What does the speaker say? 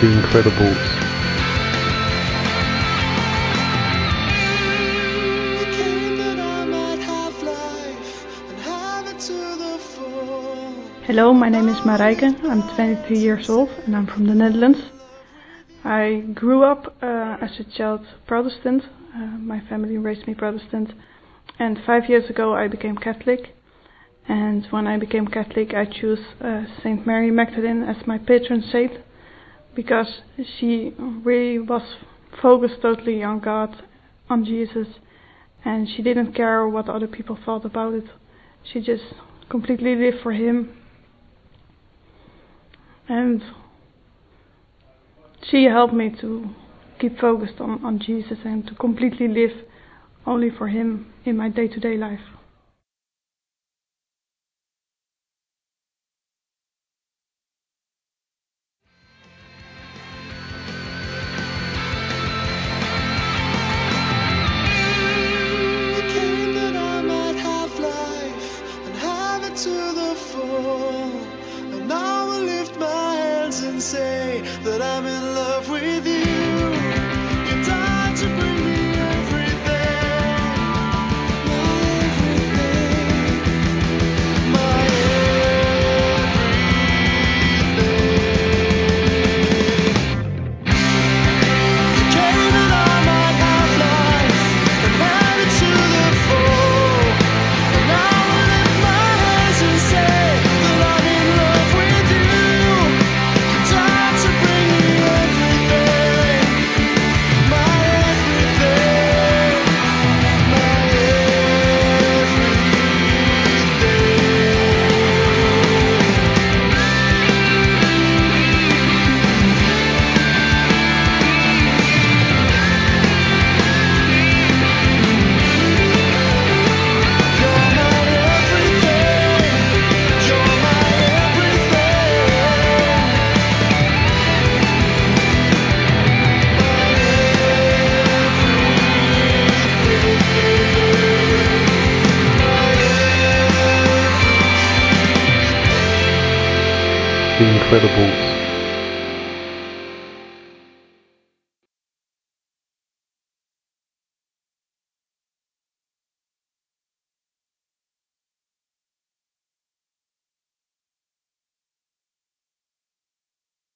The Incredibles. Hello, my name is Marijke. I'm 23 years old and I'm from the Netherlands. I grew up uh, as a child Protestant. Uh, my family raised me Protestant. And five years ago I became Catholic. And when I became Catholic, I chose uh, Saint Mary Magdalene as my patron saint because she really was focused totally on God, on Jesus, and she didn't care what other people thought about it. She just completely lived for Him. And she helped me to keep focused on, on Jesus and to completely live only for Him in my day to day life. Say that I'm in love with you. The Incredibles.